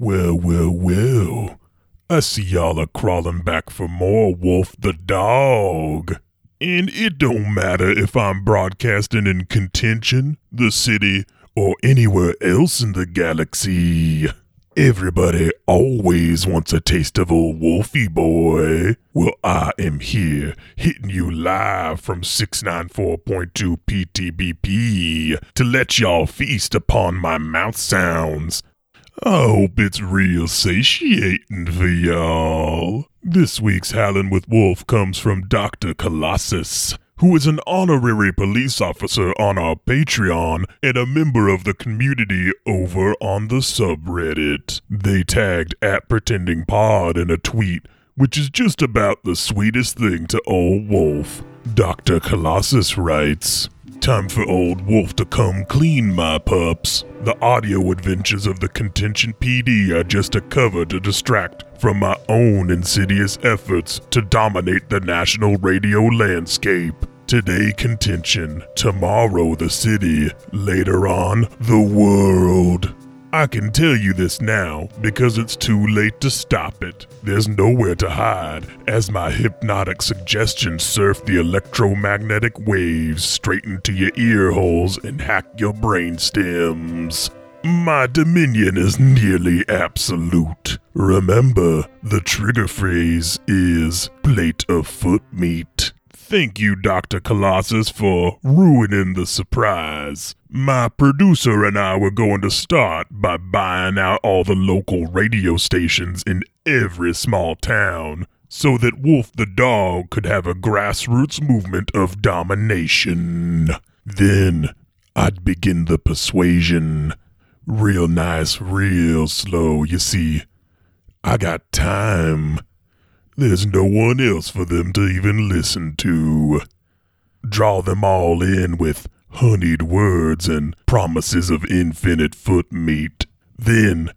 Well, well, well. I see y'all are crawling back for more Wolf the Dog. And it don't matter if I'm broadcasting in contention, the city, or anywhere else in the galaxy. Everybody always wants a taste of old Wolfie boy. Well, I am here, hitting you live from 694.2 PTBP to let y'all feast upon my mouth sounds. I hope it's real satiating for y'all. This week's Howlin' with Wolf comes from Dr. Colossus who is an honorary police officer on our Patreon and a member of the community over on the subreddit. They tagged at Pretending Pod in a tweet, which is just about the sweetest thing to old Wolf. Dr. Colossus writes, Time for old Wolf to come clean, my pups. The audio adventures of the Contention PD are just a cover to distract from my own insidious efforts to dominate the national radio landscape. Today, contention. Tomorrow, the city. Later on, the world. I can tell you this now because it's too late to stop it. There's nowhere to hide as my hypnotic suggestions surf the electromagnetic waves straight into your ear holes and hack your brain stems. My dominion is nearly absolute. Remember, the trigger phrase is plate of foot meat. Thank you, Dr. Colossus, for ruining the surprise. My producer and I were going to start by buying out all the local radio stations in every small town so that Wolf the dog could have a grassroots movement of domination. Then I'd begin the persuasion. Real nice, real slow, you see. I got time. There's no one else for them to even listen to. Draw them all in with honeyed words and promises of infinite foot meat. Then,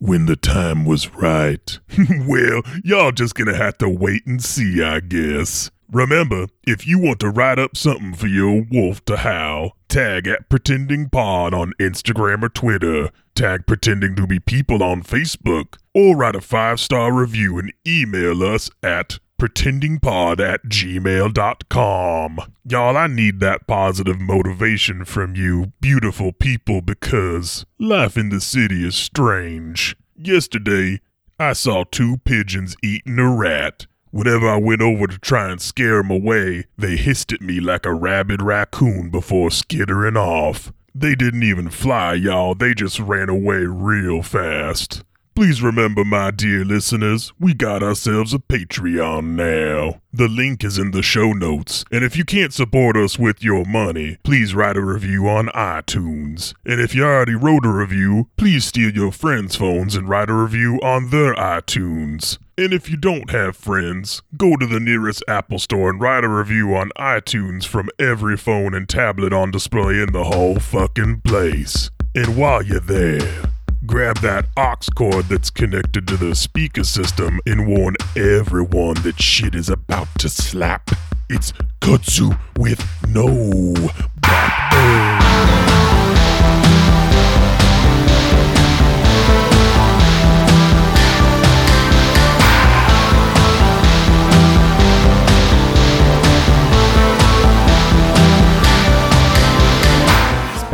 when the time was right, well, y'all just gonna have to wait and see, I guess. Remember, if you want to write up something for your wolf to howl, tag at Pretending Pod on Instagram or Twitter, tag Pretending to be People on Facebook, or write a five star review and email us at pretendingpod at gmail.com. Y'all, I need that positive motivation from you, beautiful people, because life in the city is strange. Yesterday, I saw two pigeons eating a rat. Whenever I went over to try and scare 'em away, they hissed at me like a rabid raccoon before skittering off. They didn't even fly, y'all, they just ran away real fast. Please remember, my dear listeners, we got ourselves a Patreon now. The link is in the show notes, and if you can't support us with your money, please write a review on iTunes. And if you already wrote a review, please steal your friends' phones and write a review on their iTunes. And if you don't have friends, go to the nearest Apple store and write a review on iTunes from every phone and tablet on display in the whole fucking place. And while you're there, grab that aux cord that's connected to the speaker system and warn everyone that shit is about to slap. It's kudzu with no backbone.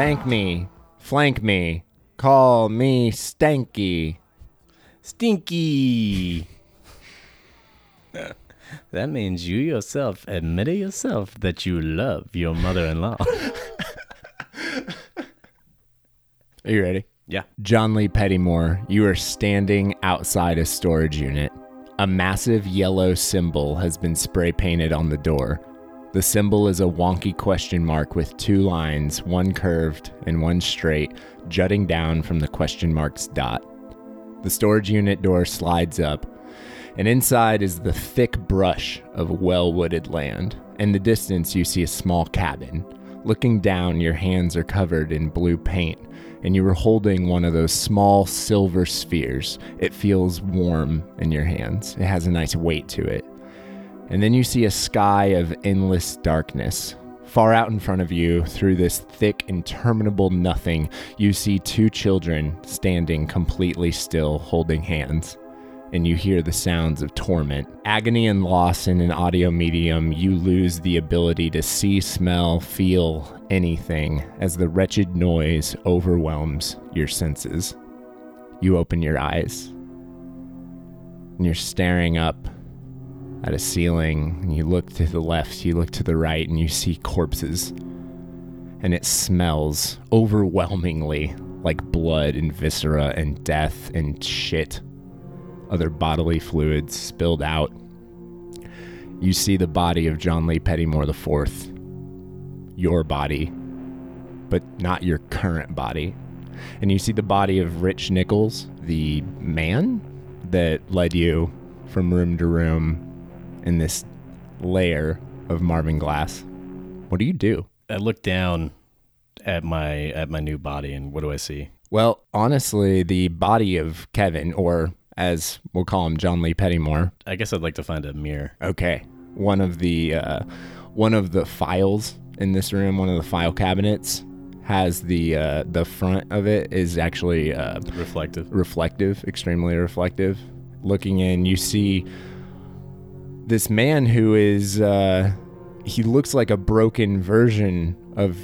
Spank me, flank me, call me stanky. Stinky. that means you yourself admitted yourself that you love your mother-in-law. Are you ready? yeah. John Lee Pettymore, you are standing outside a storage unit. A massive yellow symbol has been spray painted on the door. The symbol is a wonky question mark with two lines, one curved and one straight, jutting down from the question mark's dot. The storage unit door slides up, and inside is the thick brush of well wooded land. In the distance, you see a small cabin. Looking down, your hands are covered in blue paint, and you are holding one of those small silver spheres. It feels warm in your hands, it has a nice weight to it. And then you see a sky of endless darkness. Far out in front of you, through this thick, interminable nothing, you see two children standing completely still, holding hands. And you hear the sounds of torment. Agony and loss in an audio medium, you lose the ability to see, smell, feel anything as the wretched noise overwhelms your senses. You open your eyes and you're staring up at a ceiling and you look to the left, you look to the right, and you see corpses. And it smells overwhelmingly like blood and viscera and death and shit. Other bodily fluids spilled out. You see the body of John Lee Pettymore IV. Your body, but not your current body. And you see the body of Rich Nichols, the man that led you from room to room in this layer of Marvin Glass. What do you do? I look down at my at my new body, and what do I see? Well, honestly, the body of Kevin, or as we'll call him, John Lee Pettymore. I guess I'd like to find a mirror. Okay, one of the uh, one of the files in this room, one of the file cabinets, has the uh, the front of it is actually uh, Reflective. reflective, extremely reflective. Looking in, you see this man who is uh, he looks like a broken version of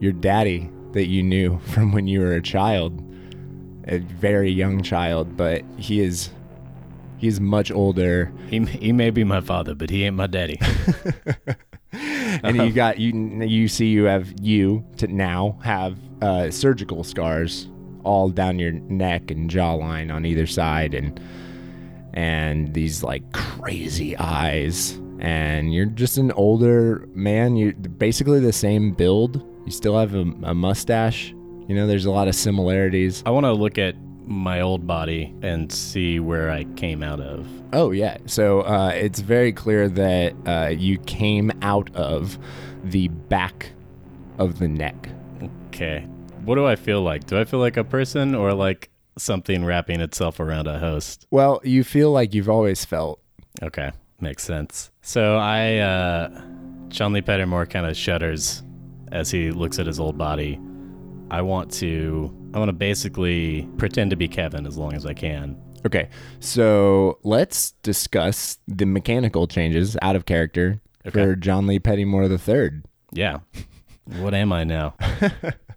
your daddy that you knew from when you were a child, a very young child, but he is he's much older He he may be my father, but he ain't my daddy. and you got you you see you have you to now have uh, surgical scars all down your neck and jawline on either side and and these like crazy eyes and you're just an older man you basically the same build you still have a, a mustache you know there's a lot of similarities I want to look at my old body and see where I came out of. Oh yeah. So uh, it's very clear that uh, you came out of the back of the neck. Okay. What do I feel like? Do I feel like a person or like something wrapping itself around a host? Well, you feel like you've always felt. Okay, makes sense. So I, uh, John Lee Pettymore kind of shudders as he looks at his old body. I want to, I want to basically pretend to be Kevin as long as I can. Okay. So let's discuss the mechanical changes out of character Okay. for John Lee Pettymore III. Yeah. what am I now?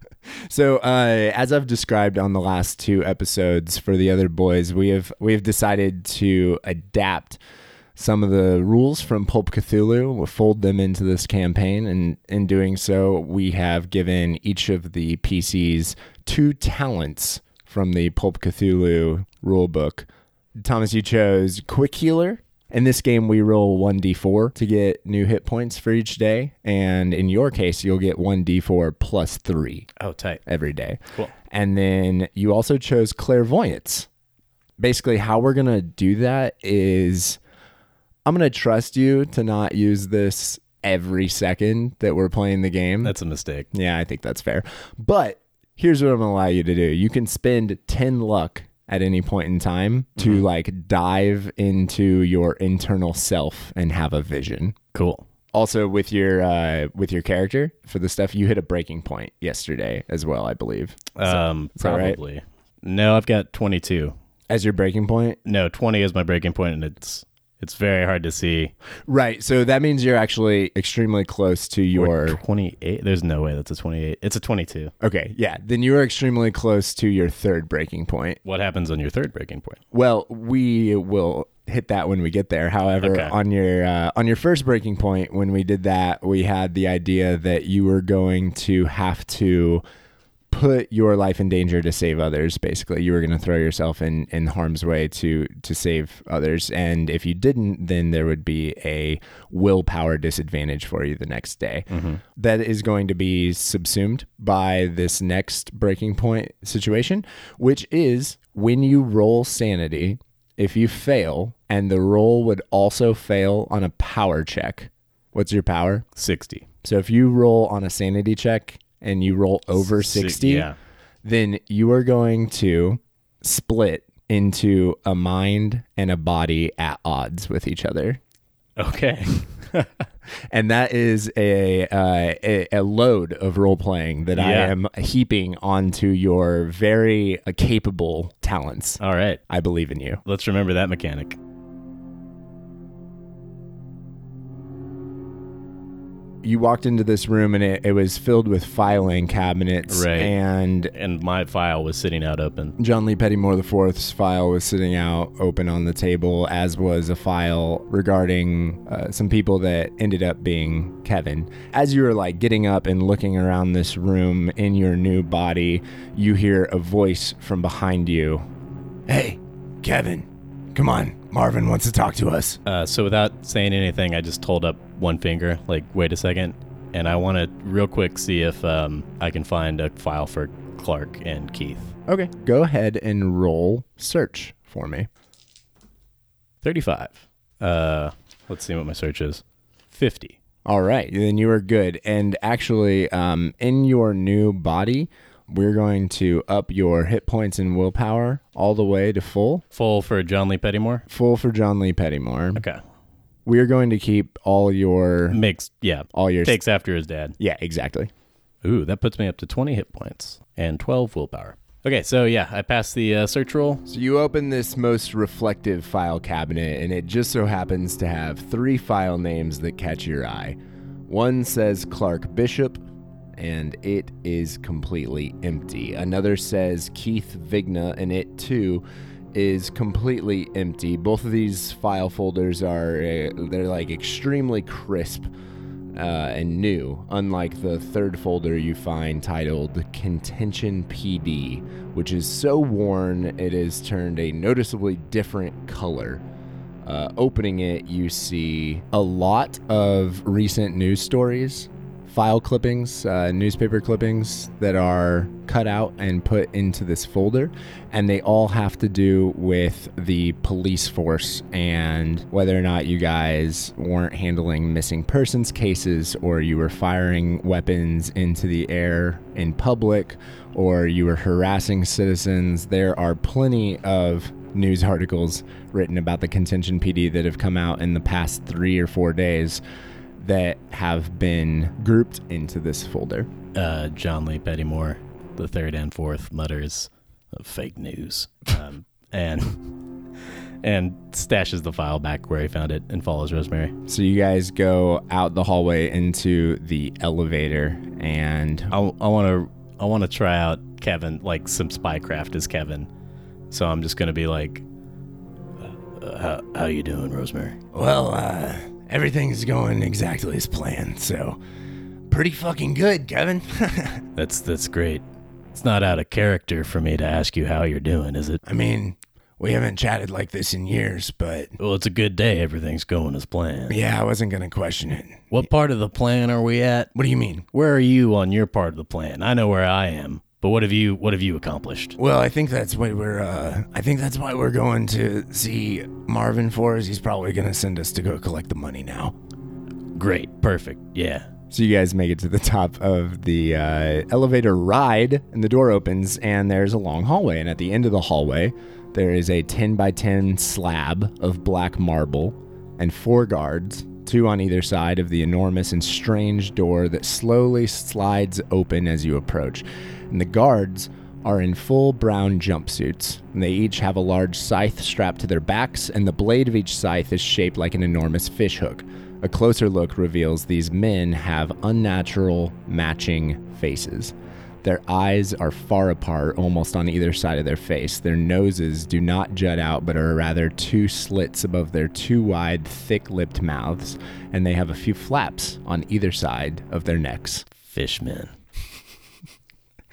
So, uh, as I've described on the last two episodes for the other boys, we have we have decided to adapt some of the rules from Pulp Cthulhu. We'll fold them into this campaign, and in doing so, we have given each of the PCs two talents from the Pulp Cthulhu rulebook. Thomas, you chose Quick Healer. In this game, we roll 1d4 to get new hit points for each day. And in your case, you'll get 1d4 plus 3 Oh, tight. every day. Cool. And then you also chose clairvoyance. Basically, how we're going to do that is I'm going to trust you to not use this every second that we're playing the game. That's a mistake. yeah, I think that's fair. But here's what I'm going to allow you to do you can spend 10 luck at any point in time to like dive into your internal self and have a vision Cool. also with your uh with your character for the stuff you hit a breaking point yesterday as well i believe Um, that right? probably. No, I've got 22. as your breaking point No, 20 is my breaking point, and it's it's very hard to see. right so that means you're actually extremely close to your 28. There's no way that's a 28. It's a 22. okay yeah then you are extremely close to your third breaking point What happens on your third breaking point? well we will hit that when we get there however Okay. on your uh, on your first breaking point when we did that we had the idea that you were going to have to put your life in danger to save others basically. You were going to throw yourself in in harm's way to to save others. And if you didn't then there would be a willpower disadvantage for you the next day. Mm-hmm. That is going to be subsumed by this next breaking point situation which is when you roll sanity if you fail and the roll would also fail on a power check what's your power? 60. so if you roll on a sanity check and you roll over 60, yeah. then you are going to split into a mind and a body at odds with each other. Okay. and that is a, uh, a a load of role playing that I am heaping onto your very uh, capable talents. All right. I believe in you. Let's remember that mechanic. You walked into this room and it, it was filled with filing cabinets, Right. and And my file was sitting out open. John Lee Pettymore IV's file was sitting out open on the table, as was a file regarding uh, some people that ended up being Kevin. As you were like getting up and looking around this room in your new body, you hear a voice from behind you. Hey, Kevin, come on. Marvin wants to talk to us. Uh, so without saying anything, I just hold up one finger, like, wait a second. And I want to real quick see if um, I can find a file for Clark and Keith. Okay. Go ahead and roll search for me. 35. Uh, let's see what my search is. 50. All right, then you are good. And actually, um, in your new body, we're going to up your hit points and willpower all the way to full. Full for John Lee Pettymore? Full for John Lee Pettymore. Okay. We're going to keep all your Makes, yeah. all your Takes after his dad. Yeah, exactly. Ooh, that puts me up to 20 hit points and 12 willpower. Okay, so yeah, I passed the uh, search roll. So you open this most reflective file cabinet, and it just so happens to have three file names that catch your eye. One says Clark Bishop, and it is completely empty. Another says Keith Vigna, and it too is completely empty. Both of these file folders are uh, they're like extremely crisp uh, and new, unlike the third folder you find titled Contention PD, which is so worn it has turned a noticeably different color. Uh, opening it, you see a lot of recent news stories, file clippings, uh, newspaper clippings that are cut out and put into this folder, and they all have to do with the police force and whether or not you guys weren't handling missing persons cases or you were firing weapons into the air in public or you were harassing citizens. There are plenty of news articles written about the contention PD that have come out in the past three or four days that have been grouped into this folder. Uh, John Lee Pettymore, the third and fourth, mutters fake news. Um, and and stashes the file back where he found it and follows Rosemary. So you guys go out the hallway into the elevator and I want to I want to try out Kevin like some spycraft as Kevin. So I'm just gonna be like, uh, how, how you doing, Rosemary? well, uh, everything's going exactly as planned. So pretty fucking good, Kevin. That's that's great. It's not out of character for me to ask you how you're doing, is it? I mean, we haven't chatted like this in years, but Well, it's a good day. Everything's going as planned. yeah, I wasn't gonna question it. What part of the plan are we at? What do you mean? Where are you on your part of the plan? I know where I am, but what have you what have you accomplished? Well, I think that's why we're. Uh, I think that's why we're going to see Marvin for. Is he's probably going to send us to go collect the money now. Great, perfect. Yeah. So you guys make it to the top of the uh, elevator ride, and the door opens, and there's a long hallway. And at the end of the hallway, there is a 10 by 10 slab of black marble and four guards, two on either side of the enormous and strange door that slowly slides open as you approach. And the guards are in full brown jumpsuits. And they each have a large scythe strapped to their backs, and the blade of each scythe is shaped like an enormous fishhook. A closer look reveals these men have unnatural, matching faces. Their eyes are far apart, almost on either side of their face. Their noses do not jut out, but are rather two slits above their two wide, thick lipped mouths, and they have a few flaps on either side of their necks. Fishmen.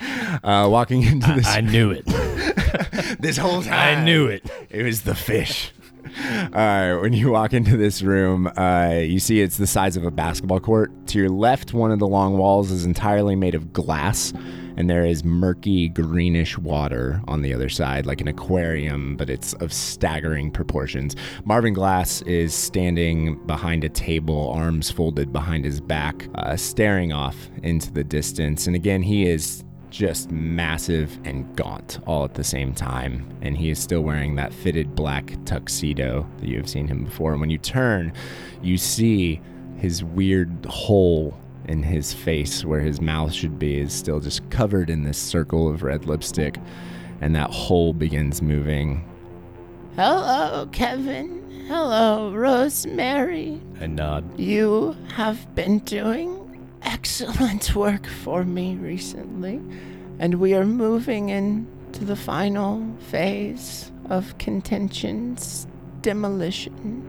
Uh, walking into this, I knew it. this whole time, I knew it. It was the fish. Right, when you walk into this room, uh, you see it's the size of a basketball court. To your left, one of the long walls is entirely made of glass, and there is murky greenish water on the other side, like an aquarium, but it's of staggering proportions. Marvin Glass is standing behind a table, arms folded behind his back, uh, staring off into the distance. And again, he is just massive and gaunt all at the same time. And he is still wearing that fitted black tuxedo that you have seen him before. And when you turn, you see his weird hole in his face where his mouth should be is still just covered in this circle of red lipstick. And that hole begins moving. Hello, Kevin. Hello, Rosemary. I nod. You have been doing excellent work for me recently, and we are moving into the final phase of contention's demolition.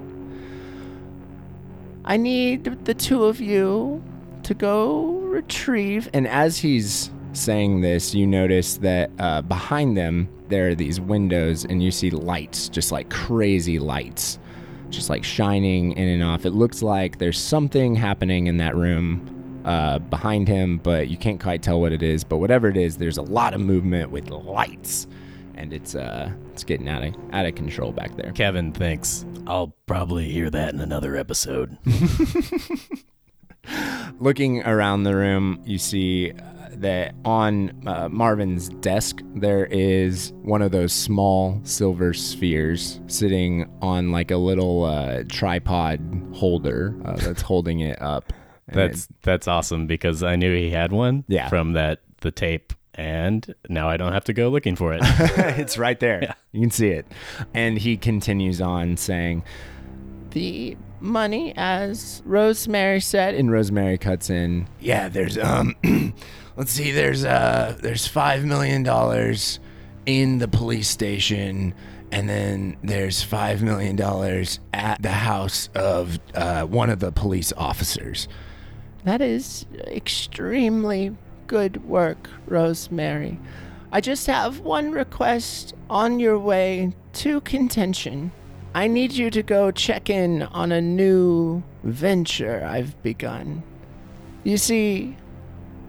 I need the two of you to go retrieve. And as he's saying this, you notice that uh, behind them, there are these windows, and you see lights, just like crazy lights, just like shining in and off. It looks like there's something happening in that room uh, behind him, but you can't quite tell what it is. But whatever it is, there's a lot of movement with lights, and it's uh, it's getting out of out of control back there. Kevin thinks I'll probably hear that in another episode. Looking around the room, you see uh, that on uh, Marvin's desk there is one of those small silver spheres sitting on like a little uh, tripod holder uh, that's holding it up. That's that's awesome because I knew he had one Yeah. from that the tape and now I don't have to go looking for it. it's right there. Yeah. You can see it. And he continues on saying, The money, as Rosemary said, and Rosemary cuts in. Yeah, there's um, let's see, there's uh, there's five million dollars in the police station, and then there's five million dollars at the house of uh, one of the police officers. That is extremely good work, Rosemary. I just have one request on your way to contention. I need you to go check in on a new venture I've begun. You see,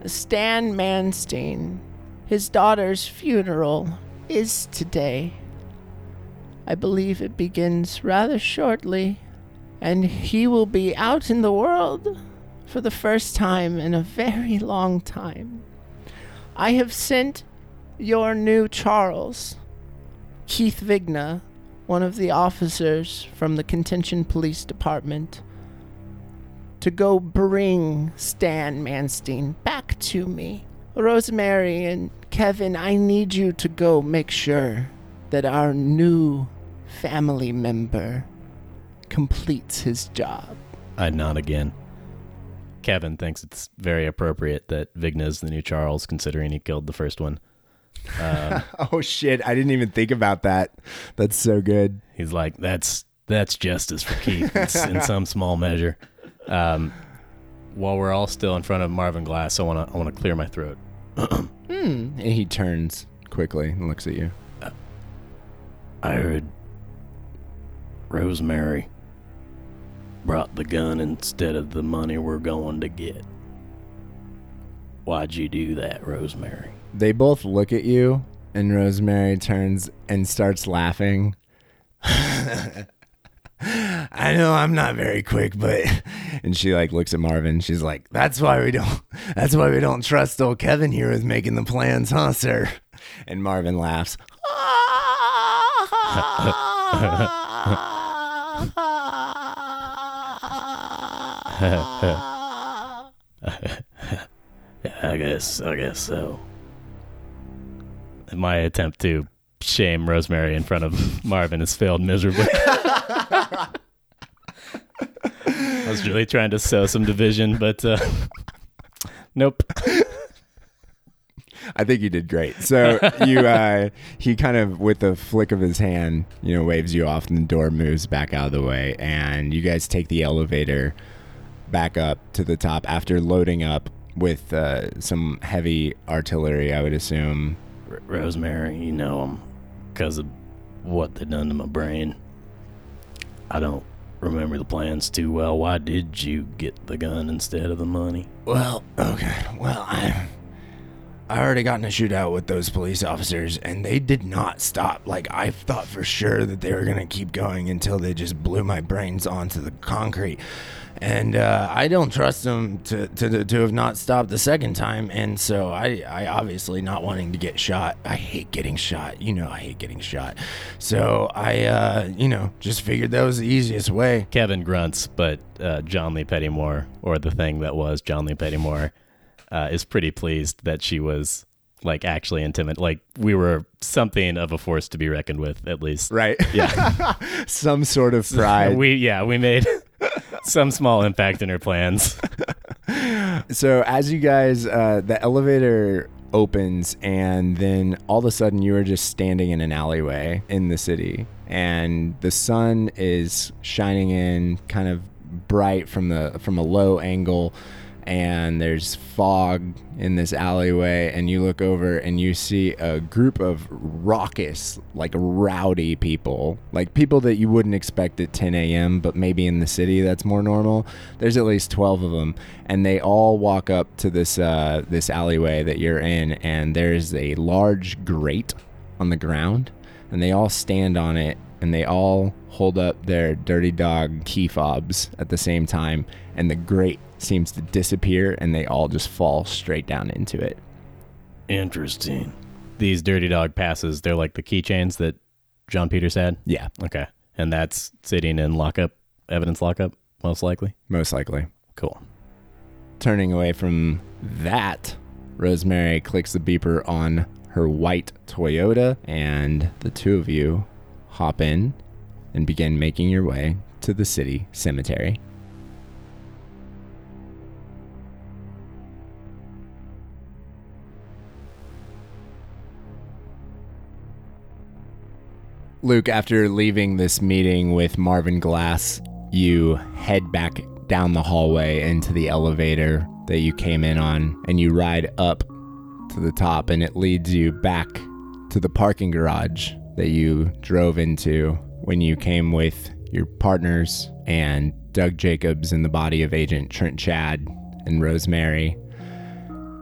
Stan Manstein, his daughter's funeral is today. I believe it begins rather shortly, and he will be out in the world for the first time in a very long time. I have sent your new Charles, Keith Vigna, one of the officers from the Contention Police Department, to go bring Stan Manstein back to me. Rosemary and Kevin, I need you to go make sure that our new family member completes his job. I nod again. Kevin thinks it's very appropriate that Vigna's the new Charles, considering he killed the first one. Um, Oh shit! I didn't even think about that. That's so good. he's like, "That's that's justice for Keith in, some small measure." Um, while we're all still in front of Marvin Glass, I want to I want to clear my throat. Hmm. And he turns quickly and looks at you. I heard Rosemary brought the gun instead of the money we're going to get. Why'd you do that, Rosemary? They both look at you, and Rosemary turns and starts laughing. I know I'm not very quick, but and she like looks at Marvin. She's like, "That's why we don't. That's why we don't trust old Kevin here with making the plans, huh, sir?" And Marvin laughs. I guess I guess so. My attempt to shame Rosemary in front of Marvin has failed miserably. I was really trying to sow some division, but uh, nope. I think you did great. So you, uh, he kind of, with a flick of his hand, you know, waves you off, and the door moves back out of the way, and you guys take the elevator back up to the top after loading up with uh, some heavy artillery. I would assume. R- Rosemary, you know them because of what they done to my brain. I don't remember the plans too well. Why did you get the gun instead of the money? Well, okay. Well, I, I already got in a shootout with those police officers, and they did not stop. Like, I thought for sure that they were going to keep going until they just blew my brains onto the concrete. And uh, I don't trust them to, to, to have not stopped the second time. And so I, I obviously not wanting to get shot. I hate getting shot. You know, I hate getting shot. So I, uh, you know, just figured that was the easiest way. Kevin grunts, but uh, John Lee Pettymore, or the thing that was John Lee Pettymore, uh, is pretty pleased that she was like actually intimate Like we were something of a force to be reckoned with, at least. Right. Yeah. Some sort of pride. we yeah we made some small impact in her plans. so as you guys, uh, the elevator opens, and then all of a sudden you are just standing in an alleyway in the city, and the sun is shining in, kind of bright from the from a low angle and there's fog in this alleyway and you look over and you see a group of raucous like rowdy people like people that you wouldn't expect at 10 a.m but maybe in the city that's more normal. There's at least 12 of them and they all walk up to this uh, this alleyway that you're in and there's a large grate on the ground and they all stand on it and they all hold up their dirty dog key fobs at the same time and the grate seems to disappear and they all just fall straight down into it. Interesting. These dirty dog passes, they're like the keychains that John Peters had. Yeah, Okay. And that's sitting in lockup, evidence lockup, most likely. most likely. Cool. Turning away from that, Rosemary clicks the beeper on her white Toyota and the two of you hop in and begin making your way to the city cemetery. Luke, after leaving this meeting with Marvin Glass, you head back down the hallway into the elevator that you came in on, and you ride up to the top, and it leads you back to the parking garage that you drove into when you came with your partners and Doug Jacobs in the body of Agent Trent Chad and Rosemary.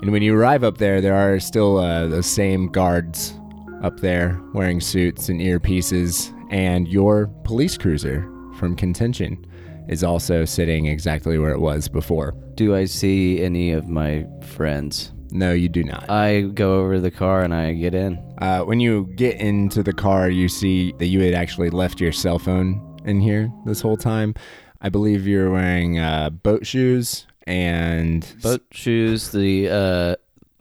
And when you arrive up there, there are still uh, the same guards up there wearing suits and earpieces, and your police cruiser from Contention is also sitting exactly where it was before. Do I see any of my friends? No, you do not. I go over to the car and I get in. Uh, when you get into the car, you see that you had actually left your cell phone in here this whole time. I believe you're wearing uh, boat shoes and Boat shoes, the uh,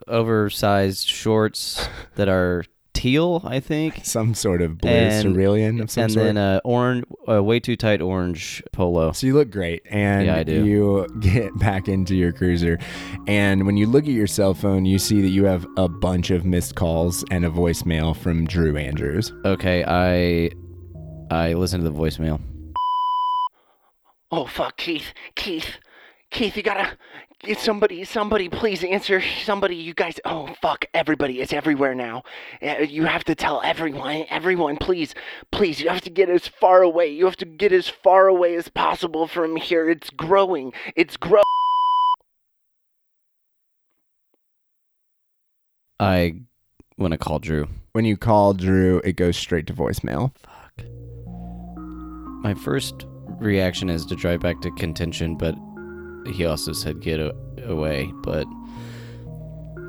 oversized shorts that are teal, I think. some sort of blue And- cerulean of some and sort. then uh, orange, uh, way too tight orange polo. So you look great, and Yeah, I do. you get back into your cruiser. And when you look at your cell phone, you see that you have a bunch of missed calls and a voicemail from Drew Andrews. Okay, I I listen to the voicemail. Oh fuck, Keith, Keith, Keith, you gotta get somebody, somebody, please answer. Somebody, you guys. Oh fuck, everybody, it's everywhere now. Uh, You have to tell everyone, everyone, please, please. You have to get as far away. You have to get as far away as possible from here. It's growing. It's grow. I want to call Drew. When you call Drew, it goes straight to voicemail. Fuck. My first reaction is to drive back to contention, but he also said get a- away. But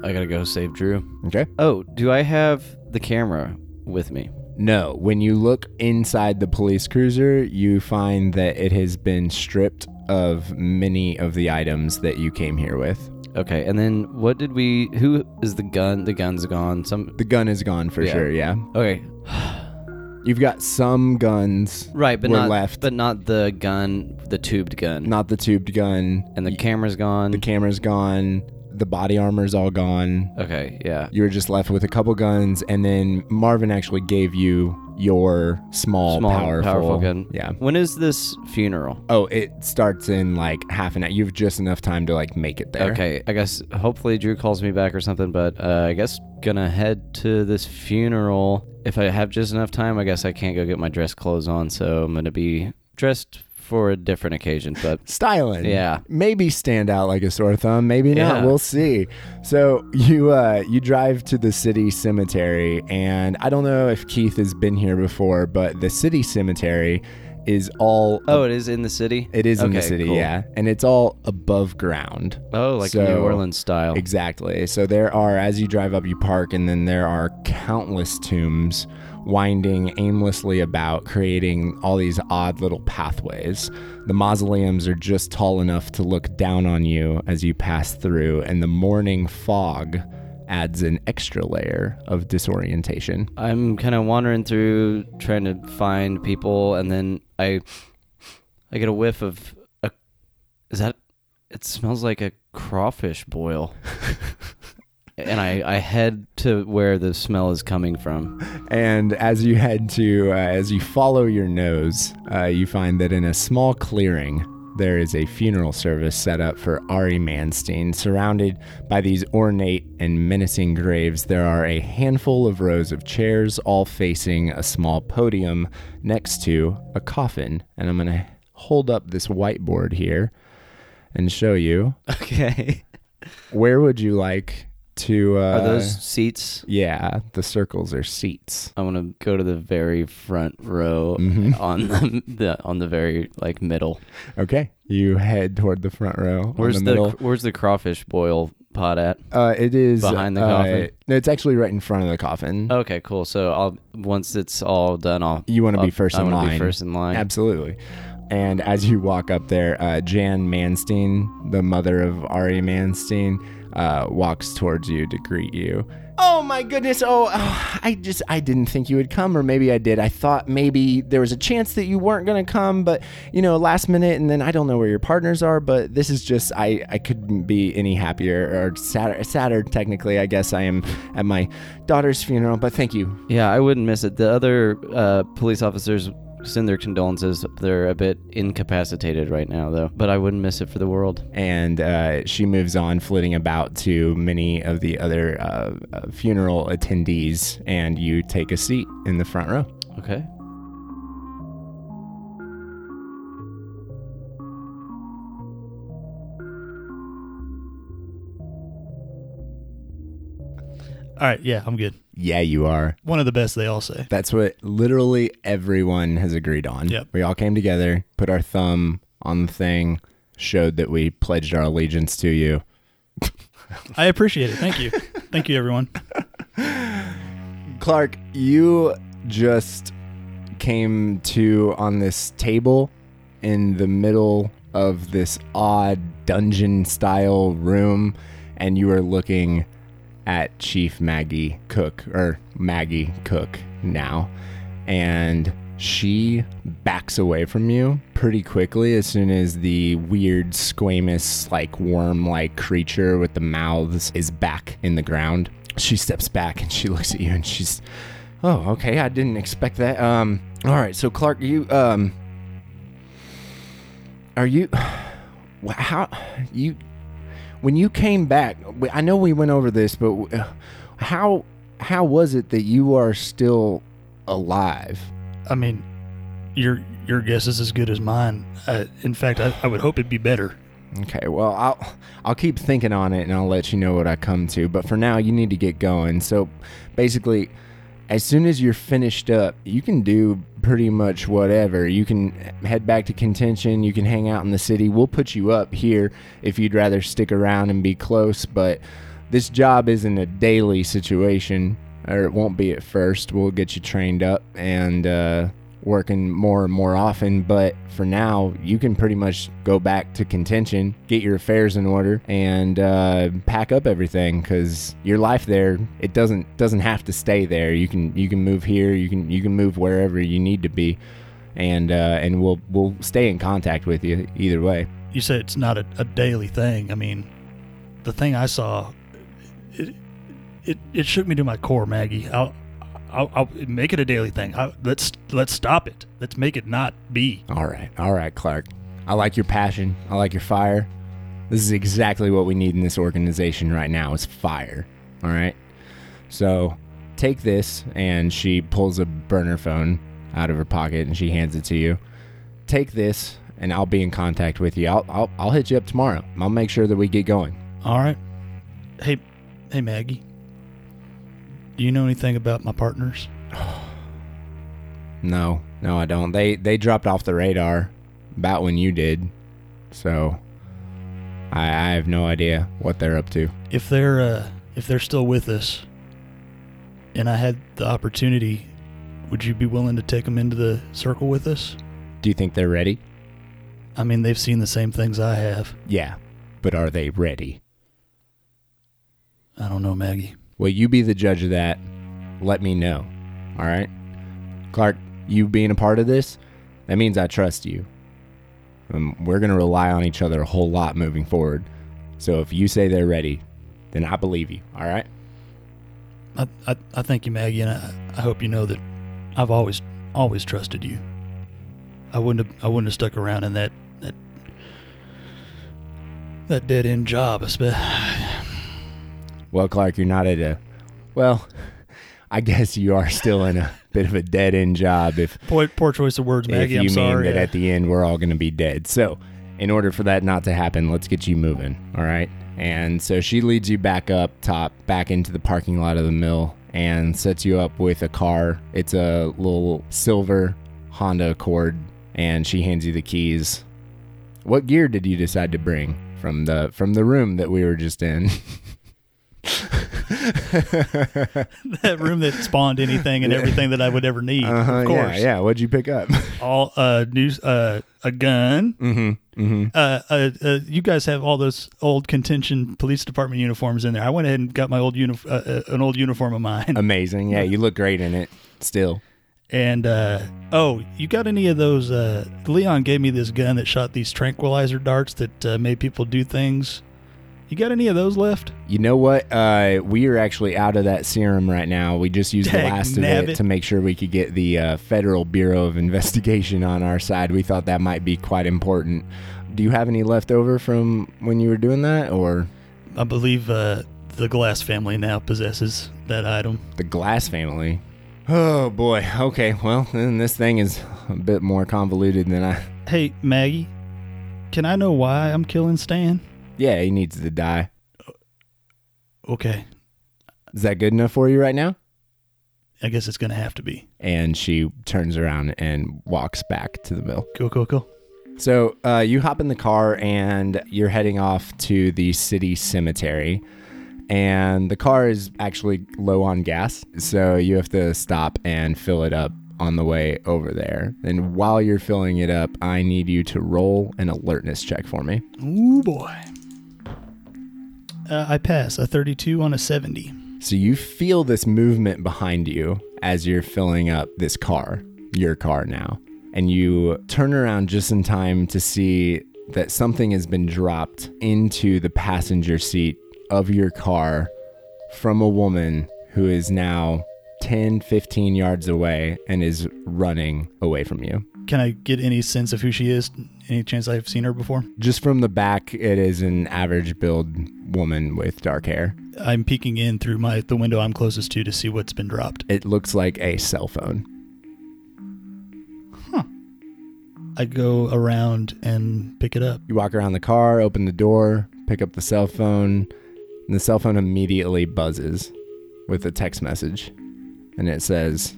I gotta go save Drew. Okay. Oh, do I have the camera with me? No, when you look inside the police cruiser, you find that it has been stripped of many of the items that you came here with. Okay, and then what did we? Who is the gun? The gun's gone. Some. The gun is gone for Yeah. sure, yeah. Okay, You've got some guns, right, but not left. But not the gun, the tubed gun. not the tubed gun. and the Y- camera's gone. The camera's gone. The body armor's all gone. okay, yeah. You were just left with a couple guns, and then Marvin actually gave you your small, Small, powerful, powerful gun. Yeah. When is this funeral? Oh, it starts in like half an hour. You've just enough time to like make it there. Okay, I guess hopefully Drew calls me back or something, but uh, I guess gonna head to this funeral. If I have just enough time, I guess I can't go get my dress clothes on, so I'm gonna be dressed for a different occasion, but styling. Yeah. Maybe stand out like a sore thumb, maybe not. Yeah. We'll see. So you uh you drive to the city cemetery and I don't know if Keith has been here before, but the city cemetery is all oh, it is in the city. it is in the Okay, city, cool. yeah. And it's all above ground. Oh, like So- New Orleans style. Exactly. So there are, as you drive up, you park, and then there are countless tombs winding aimlessly about, creating all these odd little pathways. The mausoleums are just tall enough to look down on you as you pass through, and the morning fog adds an extra layer of disorientation. I'm kind of wandering through trying to find people, and then I I get a whiff of a. Is that? It smells like a crawfish boil. and I, I head to where the smell is coming from. And as you head to, uh, as you follow your nose, uh, you find that in a small clearing, there is a funeral service set up for Ari Manstein. Surrounded by these ornate and menacing graves, there are a handful of rows of chairs, all facing a small podium next to a coffin. And I'm going to hold up this whiteboard here and show you. Okay. Where would you like to. Uh, Are those seats? Yeah, the circles are seats. I want to go to the very front row Mhm. on the, the on the very like middle. Okay, you head toward the front row. Where's the, the, middle? where's the crawfish boil pot at? Uh, it is behind the uh, coffin? No, it's actually right in front of the coffin. Okay, cool. So I'll once it's all done, I'll you want to be I'll- first I in wanna line. be first in line. Absolutely. And as you walk up there, uh, Jan Manstein, the mother of Ari Manstein, uh, walks towards you to greet you. Oh my goodness! Oh, oh, I just I didn't think you would come, or maybe I did. I thought maybe there was a chance that you weren't gonna come, but you know, last minute, and then I don't know where your partners are. But this is just I I couldn't be any happier or sadder. Sadder, technically, I guess I am at my daughter's funeral. But thank you Yeah, I wouldn't miss it. The other uh, police officers send their condolences. They're a bit incapacitated right now, though. But I wouldn't miss it for the world. and uh, she moves on, flitting about to many of the other uh, uh, funeral attendees, and you take a seat in the front row. Okay. All right, yeah, I'm good. Yeah, you are. One of the best, they all say. That's what literally everyone has agreed on. Yep. We all came together, put our thumb on the thing, showed that we pledged our allegiance to you. I appreciate it. Thank you. Thank you, everyone. Clark, you just came to on this table in the middle of this odd dungeon style room, and you are looking at Chief Maggie Cook, or Maggie Cook now, and she backs away from you pretty quickly as soon as the weird squamous like worm like creature with the mouths is back in the ground. She steps back and she looks at you and she's oh okay i didn't expect that. Um all right so clark you um are you how you when you came back I know we went over this but uh, how how was it that you are still alive I mean, your your guess is as good as mine. Uh, in fact, I, I would hope it'd be better. Okay, well, I'll I'll keep thinking on it and I'll let you know what I come to. But for now, you need to get going. So, basically, as soon as you're finished up, you can do pretty much whatever. You can head back to contention. You can hang out in the city. We'll put you up here if you'd rather stick around and be close. But this job isn't a daily situation, or it won't be at first. We'll get you trained up and. uh working more and more often, but for now, you can pretty much go back to contention, get your affairs in order, and uh, pack up everything because your life there it doesn't doesn't have to stay there. You can you can move here, you can you can move wherever you need to be, and uh, and we'll we'll stay in contact with you either way. You said it's not a, a daily thing. I mean, the thing I saw, it it, it shook me to my core, Maggie. I'll, I'll, I'll make it a daily thing. I, let's let's stop it. Let's make it not be. All right, all right, Clark. I like your passion. I like your fire. This is exactly what we need in this organization right now is fire. All right. So take this, and she pulls a burner phone out of her pocket and she hands it to you. Take this, and I'll be in contact with you. I'll I'll, I'll hit you up tomorrow. I'll make sure that we get going. All right. Hey, hey Maggie. Do you know anything about my partners? No, no, I don't. They they dropped off the radar about when you did, so I, I have no idea what they're up to. If they're uh, if they're still with us, and I had the opportunity, would you be willing to take them into the circle with us? Do you think they're ready? I mean, they've seen the same things I have. Yeah, but are they ready? I don't know, Maggie. Well, you be the judge of that. Let me know. All right, Clark. You being a part of this, that means I trust you. Um, we're gonna rely on each other a whole lot moving forward. So if you say they're ready, then I believe you. All right. I, I, I thank you, Maggie, and I, I hope you know that I've always always trusted you. I wouldn't have I wouldn't have stuck around in that that that dead end job. espe- Well, Clark, you're not at a. Well, I guess you are still in a bit of a dead end job if Poor, poor choice of words, Maggie. if you I'm mean sorry. that at the end we're all going to be dead. So, in order for that not to happen, let's get you moving. All right. And so she leads you back up top, back into the parking lot of the mill, and sets you up with a car. It's a little silver Honda Accord, and she hands you the keys. What gear did you decide to bring from the from the room that we were just in? that room that spawned anything and everything that I would ever need. Uh-huh, of course. Yeah, yeah. What'd you pick up? All uh news uh a gun. mm-hmm. Mm-hmm. Uh, uh, uh, you guys have all those old contention police department uniforms in there. I went ahead and got my old uni- uh, uh, an old uniform of mine. Amazing. Yeah, you look great in it. Still. And uh, oh, you got any of those? Uh, Leon gave me this gun that shot these tranquilizer darts that uh, made people do things. You got any of those left? You know what? Uh, we are actually out of that serum right now. We just used the Dag last of nabbit. it to make sure we could get the uh, Federal Bureau of Investigation on our side. We thought that might be quite important. Do you have any left over from when you were doing that, or I believe uh, the Glass family now possesses that item. the Glass family? Oh boy. Okay. Well, then this thing is a bit more convoluted than I. Hey, Maggie, can I know why I'm killing Stan? Yeah, he needs to die. Okay, Is that good enough for you right now? I guess it's gonna have to be. And she turns around and walks back to the mill. Cool, cool, cool. So uh, you hop in the car and you're heading off to the city cemetery. And the car is actually low on gas. So you have to stop and fill it up on the way over there. And while you're filling it up, I need you to roll an alertness check for me. Ooh boy. Uh, I pass a 32 on a 70. So you feel this movement behind you as you're filling up this car, your car now. And you turn around just in time to see that something has been dropped into the passenger seat of your car from a woman who is now 10, 15 yards away and is running away from you. Can I get any sense of who she is? Any chance I've seen her before? Just from the back, it is an average build woman with dark hair. I'm peeking in through my the window I'm closest to to see what's been dropped. It looks like a cell phone. Huh. I go around and pick it up. You walk around the car, open the door, pick up the cell phone, and the cell phone immediately buzzes with a text message. And it says,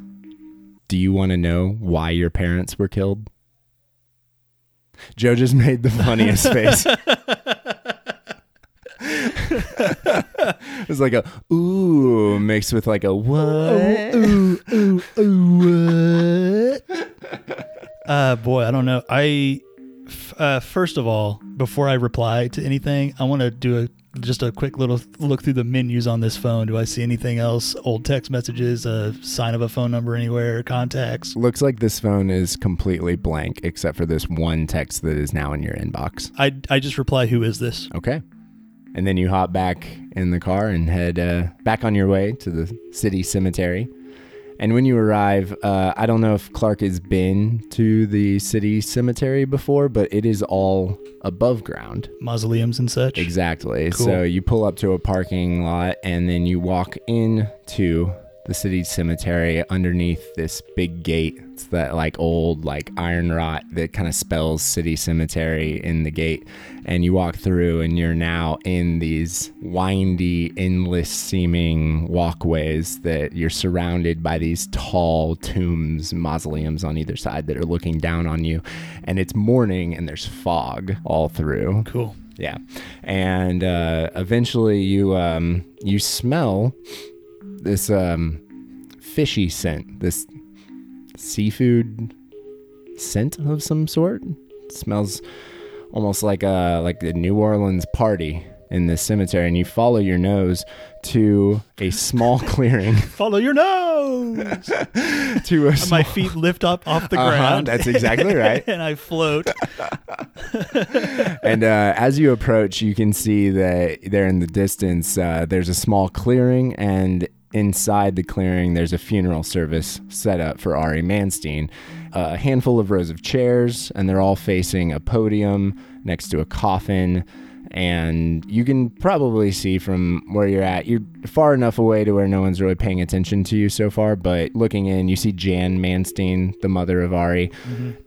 Do you want to know why your parents were killed? Joe just made the funniest face. it was like a ooh mixed with like a what? Ooh, ooh, ooh, what? Uh, boy, I don't know. I, f- uh, first of all, before I reply to anything, I want to do a just a quick little look through the menus on this phone. Do I see anything else? Old text messages, a sign of a phone number anywhere, contacts. Looks like this phone is completely blank except for this one text that is now in your inbox. I, I just reply, who is this? Okay. And then you hop back in the car and head uh, back on your way to the city cemetery. And when you arrive, uh, I don't know if Clark has been to the city cemetery before, but it is all above ground. Mausoleums and such. Exactly. Cool. So you pull up to a parking lot and then you walk into the city cemetery underneath this big gate. It's that like old like iron rot that kind of spells city cemetery in the gate. And you walk through and you're now in these windy, endless seeming walkways that you're surrounded by these tall tombs, mausoleums on either side that are looking down on you. And it's morning and there's fog all through. Cool. Yeah, and uh, eventually you um, you smell this um, fishy scent, this seafood scent of some sort. It smells almost like a like a New Orleans party in this cemetery, and you follow your nose to a small clearing. Follow your nose. to a small, My feet lift up off the Uh-huh, ground. that's exactly right. and I float. and uh, as you approach, you can see that there in the distance, uh, there's a small clearing, and inside the clearing, there's a funeral service set up for Ari Manstein. A handful of rows of chairs, and they're all facing a podium next to a coffin. And you can probably see from where you're at, you're far enough away to where no one's really paying attention to you so far. But looking in, you see Jan Manstein, the mother of Ari,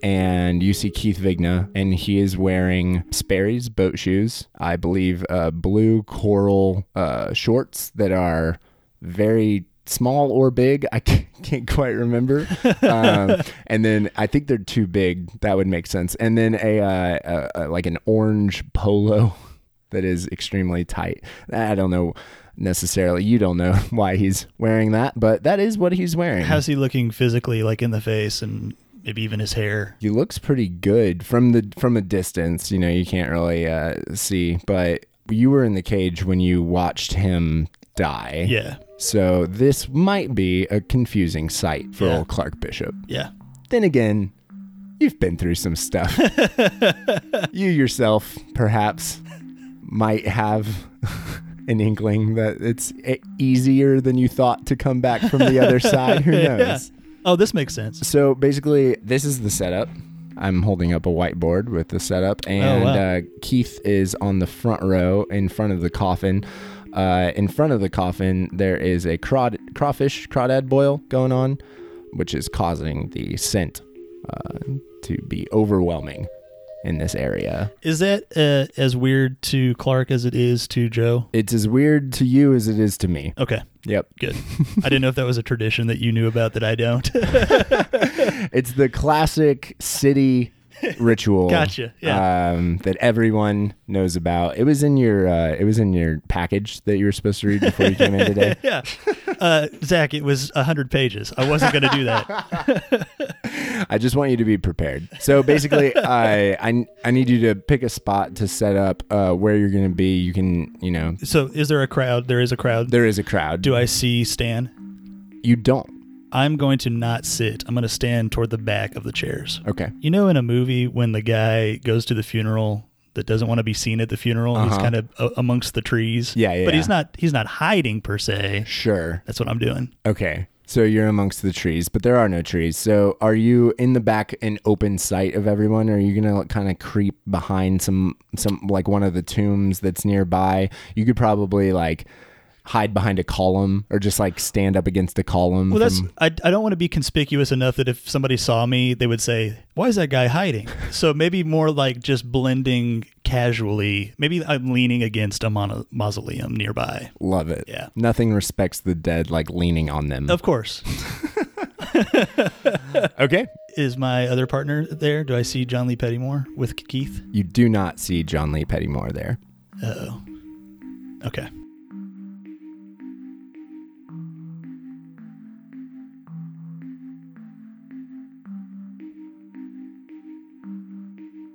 and you see Keith Vigna, and he is wearing Sperry's boat shoes, I believe, uh, blue coral uh, shorts that are very small or big. I can't, quite remember. um, and then I think they're too big. That would make sense. And then a, uh, a, a like an orange polo that is extremely tight. I don't know necessarily. You don't know why he's wearing that, but that is what he's wearing. How's he looking physically, like in the face and maybe even his hair? He looks pretty good from the from a distance. You know, you can't really uh, see, but you were in the cage when you watched him die. Yeah. So this might be a confusing sight for Yeah. old Clark Bishop. Yeah. Then again, you've been through some stuff. you yourself, perhaps, might have an inkling that it's easier than you thought to come back from the other side. Who knows? Yeah. Oh, this makes sense. So basically, this is the setup. I'm holding up a whiteboard with the setup, and wow. uh, Keith is on the front row in front of the coffin. Uh, in front of the coffin, there is a crawd- crawfish crawdad boil going on, which is causing the scent uh, to be overwhelming in this area. Is that uh, as weird to Clark as it is to Joe? It's as weird to you as it is to me. Okay, Yep. good. I didn't know if that was a tradition that you knew about that I don't. it's the classic city ritual. Gotcha, yeah. Um, that everyone knows about. It was in your uh, it was in your package that you were supposed to read before you came in today. yeah. Uh, Zach, it was 100 pages. I wasn't going to do that. I just want you to be prepared. So basically, I, I I need you to pick a spot to set up uh, where you're going to be. You can you know So, is there a crowd? There is a crowd. there is a crowd. Do I see Stan? you don't? I'm going to not sit. I'm going to stand toward the back of the chairs. Okay. You know, in a movie, when the guy goes to the funeral that doesn't want to be seen at the funeral, he's Uh-huh. kind of uh, amongst the trees. Yeah, yeah, But he's not. He's not hiding per se. Sure. That's what I'm doing. Okay. So you're amongst the trees, but there are no trees. So are you in the back in open sight of everyone? Or are you gonna kind of creep behind some some like one of the tombs that's nearby? You could probably like hide behind a column or just like stand up against a column. Well, that's. from- I, I don't want to be conspicuous enough that if somebody saw me, they would say, "Why is that guy hiding?" so maybe more like just blending casually. Maybe I'm leaning against a mono- mausoleum nearby. love it. Yeah. Nothing respects the dead like leaning on them. Of course. okay. Is my other partner there? Do I see John Lee Pettymore with Keith? You do not see John Lee Pettymore there. Oh. Okay.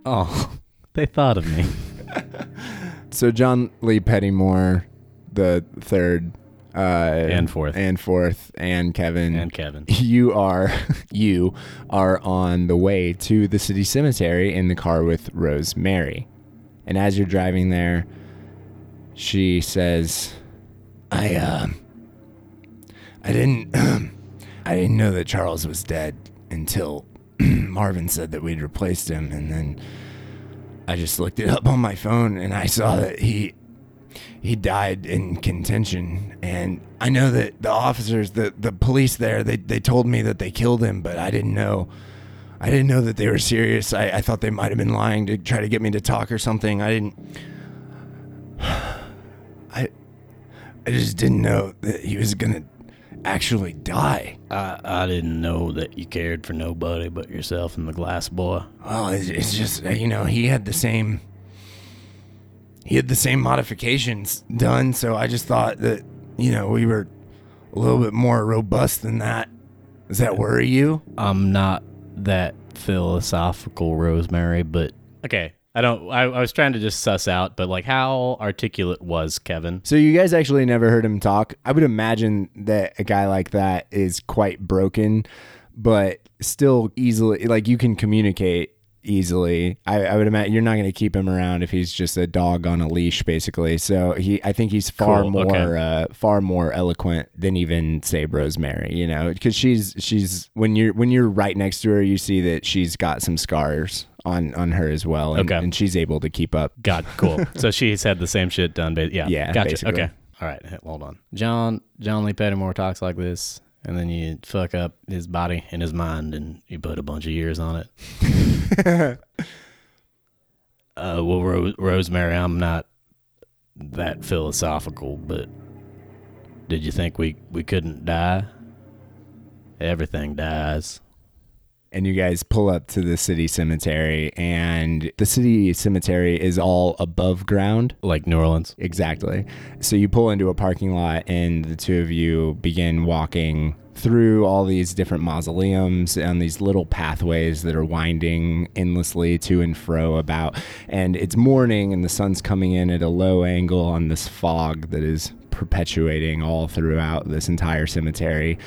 Oh. They thought of me. So John Lee Pettymore, the third, uh, And fourth. and fourth, and Kevin, and Kevin. you are you are on the way to the city cemetery in the car with Rosemary. And as you're driving there, she says, "I uh I didn't I didn't know that Charles was dead until Marvin said that we'd replaced him and then I just looked it up on my phone and I saw that he he died in contention, and I know that the officers, the the police there, they they told me that they killed him, but I didn't know. I didn't know that they were serious. I, I thought they might have been lying to try to get me to talk or something. I didn't. I, I just didn't know that he was gonna actually die. I, I didn't know that you cared for nobody but yourself and the glass boy. Well, it's, it's just uh, you know he had the same. He had the same modifications done, so I just thought that you know we were a little bit more robust than that. Does that worry you? I'm not that philosophical, Rosemary, but okay. I don't. I, I was trying to just suss out, but like, how articulate was Kevin? So you guys actually never heard him talk. I would imagine that a guy like that is quite broken, but still easily like you can communicate easily. I, I would imagine you're not going to keep him around if he's just a dog on a leash, basically. So he, I think he's far Cool, more, okay. uh, far more eloquent than even say Rosemary. You know, because she's she's when you're when you're right next to her, you see that she's got some scars on on her as well, and, Okay. and she's able to keep up. God, cool. so she's had the same shit done. Ba- yeah, Yeah, gotcha. basically. Okay, all right. Hold on. John John Lee Pettymore talks like this, and then you fuck up his body and his mind, and you put a bunch of years on it. uh, well, Ro- Rosemary, I'm not that philosophical, but did you think we we couldn't die? Everything dies. And you guys pull up to the city cemetery and the city cemetery is all above ground? Like New Orleans. exactly. So you pull into a parking lot and the two of you begin walking through all these different mausoleums and these little pathways that are winding endlessly to and fro about. And it's morning and the sun's coming in at a low angle on this fog that is perpetuating all throughout this entire cemetery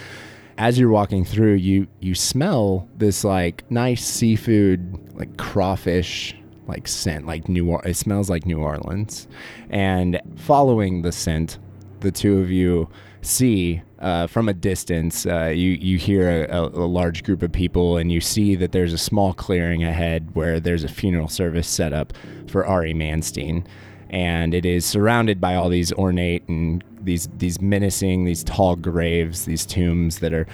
as you're walking through, you you smell this like nice seafood, like crawfish, like scent, like New. Or- it smells like New Orleans. And following the scent, the two of you see uh, from a distance. Uh, you you hear a, a, a large group of people, and you see that there's a small clearing ahead where there's a funeral service set up for Ari Manstein and it is surrounded by all these ornate and these these menacing these tall graves these tombs that are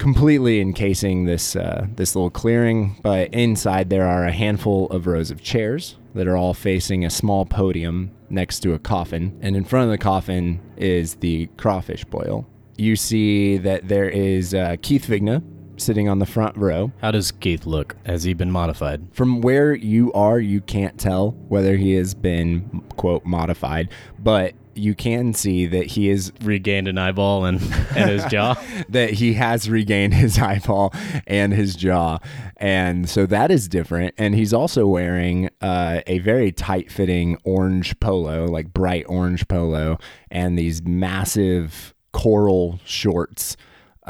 completely encasing this uh, this little clearing. But inside there are a handful of rows of chairs that are all facing a small podium next to a coffin. And in front of the coffin is the crawfish boil. You see that there is uh, keith vigna sitting on the front row. How does Keith look? Has he been modified? from where you are, you can't tell whether he has been quote modified, but you can see that he is Regained an eyeball and, and his jaw. that he has regained his eyeball and his jaw, and so that is different. And he's also wearing uh, a very tight-fitting orange polo, like bright orange polo, and these massive coral shorts.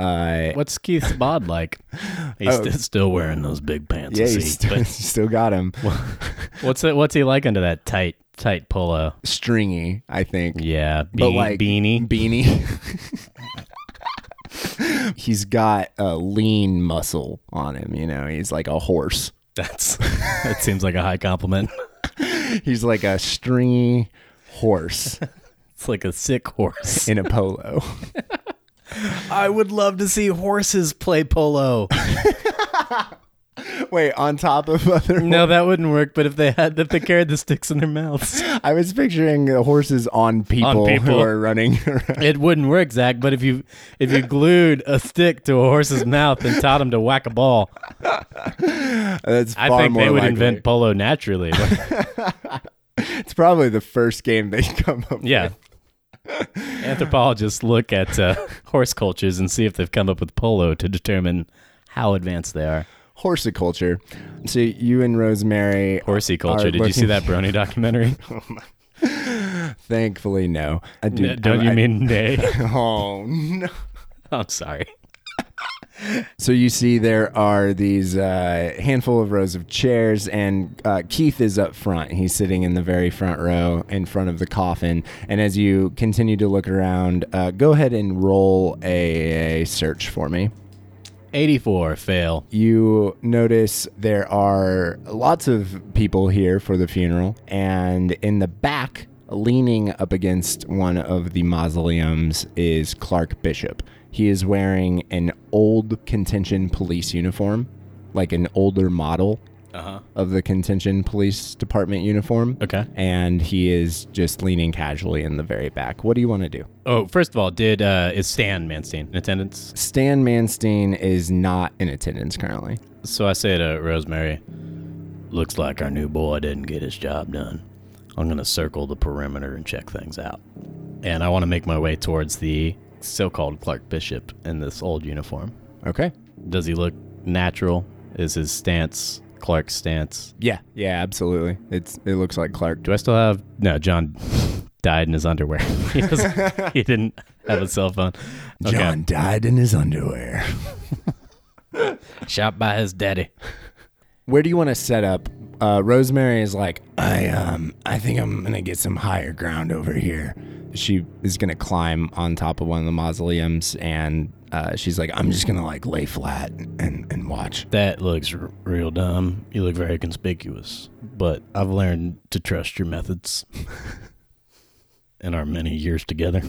Uh, What's Keith's bod like? He's Oh. st- still wearing those big pants. yeah, I he's see. still, But still got him what's it? What's he like under that tight, tight polo? stringy, I think. Yeah, but be- like beanie. beanie. he's got a lean muscle on him. You know, he's like a horse. That's that seems like a high compliment. He's like a stringy horse It's like a sick horse. in a polo. I would love to see horses play polo. Wait, on top of other. no, that wouldn't work. But if they had, if they carried the sticks in their mouths, I was picturing horses on people, people. who are running. around. it wouldn't work, Zach. But if you if you glued a stick to a horse's mouth and taught him to whack a ball, That's I far think more they would likely. invent polo naturally. It's probably the first game they come up. With. Yeah. Anthropologists look at uh, horse cultures and see if they've come up with polo to determine how advanced they are. Horticulture. So you and Rosemary. Horsey culture. are Did you see that Brony documentary? Thankfully, no. I do. N- Don't I- you mean nay? Oh no. I'm sorry. So you see, there are these uh, handful of rows of chairs, and uh, Keith is up front. He's sitting in the very front row in front of the coffin. And as you continue to look around, uh, go ahead and roll a, a search for me. 84 fail. You notice there are lots of people here for the funeral, and in the back Leaning up against one of the mausoleums is Clark Bishop. He is wearing an old contention police uniform, like an older model Uh huh. of the contention police department uniform. Okay. And he is just leaning casually in the very back. What do you want to do? Oh, first of all, did uh, is Stan Manstein in attendance? Stan Manstein is not in attendance currently. So I say to Rosemary, "Looks like our new boy didn't get his job done. I'm gonna circle the perimeter and check things out, and I want to make my way towards the so-called Clark Bishop in this old uniform. Okay. Does he look natural? Is his stance Clark's stance? Yeah. Yeah, absolutely. It's it looks like Clark. Do I still have? No, John died in his underwear. he, doesn't- he didn't have a cell phone. Okay. John died in his underwear. shot by his daddy. Where do you want to set up? Uh, Rosemary is like, I um, I think I'm gonna get some higher ground over here. She is gonna climb on top of one of the mausoleums, and uh, she's like, I'm just gonna like lay flat and and watch. That looks r- real dumb. You look very conspicuous, but I've learned to trust your methods. In our many years together,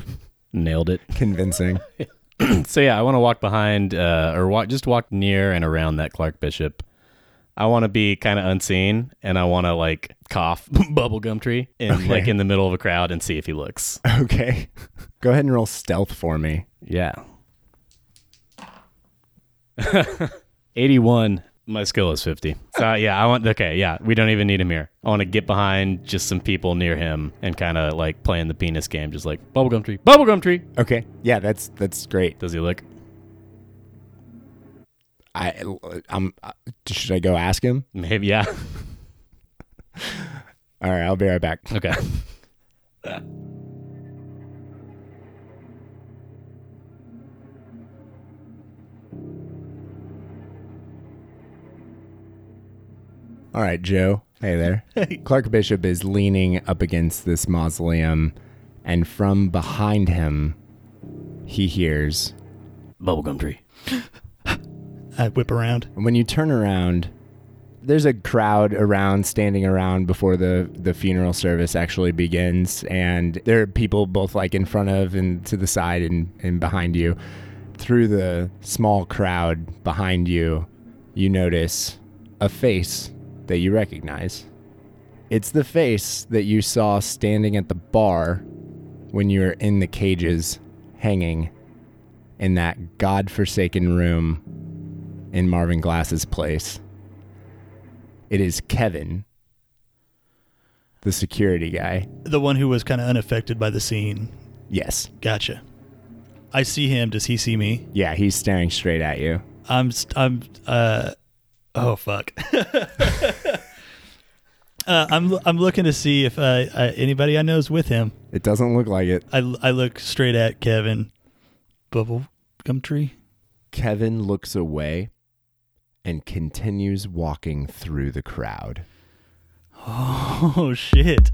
nailed it. Convincing. So yeah, I want to walk behind, uh, or walk just walk near and around that Clark Bishop. I want to be kind of unseen, and I want to like cough bubblegum tree in Okay. like in the middle of a crowd and see if he looks. okay. Go ahead and roll stealth for me. Yeah. 81. My skill is 50. So, yeah, I want, okay, yeah, we don't even need him here. I want to get behind just some people near him and kind of like playing the penis game, just like bubblegum tree, bubblegum tree. Okay. Yeah, that's that's great. Does he look? I I'm. Uh, should I go ask him? Maybe, yeah. All right, I'll be right back. Okay. All right, Joe. Hey there. Clark Bishop is leaning up against this mausoleum, and from behind him, he hears. bubblegum tree. I whip around. When you turn around, there's a crowd around, standing around before the the funeral service actually begins, and there are people both like in front of and to the side and and behind you. Through the small crowd behind you, you notice a face that you recognize. It's the face that you saw standing at the bar when you were in the cages, hanging in that godforsaken room in Marvin Glass's place. It is Kevin, the security guy. The one who was kind of unaffected by the scene. Yes. Gotcha. I see him. Does he see me? Yeah, he's staring straight at you. I'm. St- I'm. Uh. Oh fuck. uh, I'm. I'm looking to see if uh, uh, anybody I know is with him. It doesn't look like it. I. I look straight at Kevin. Bubble gum tree. Kevin looks away and continues walking through the crowd. Oh shit.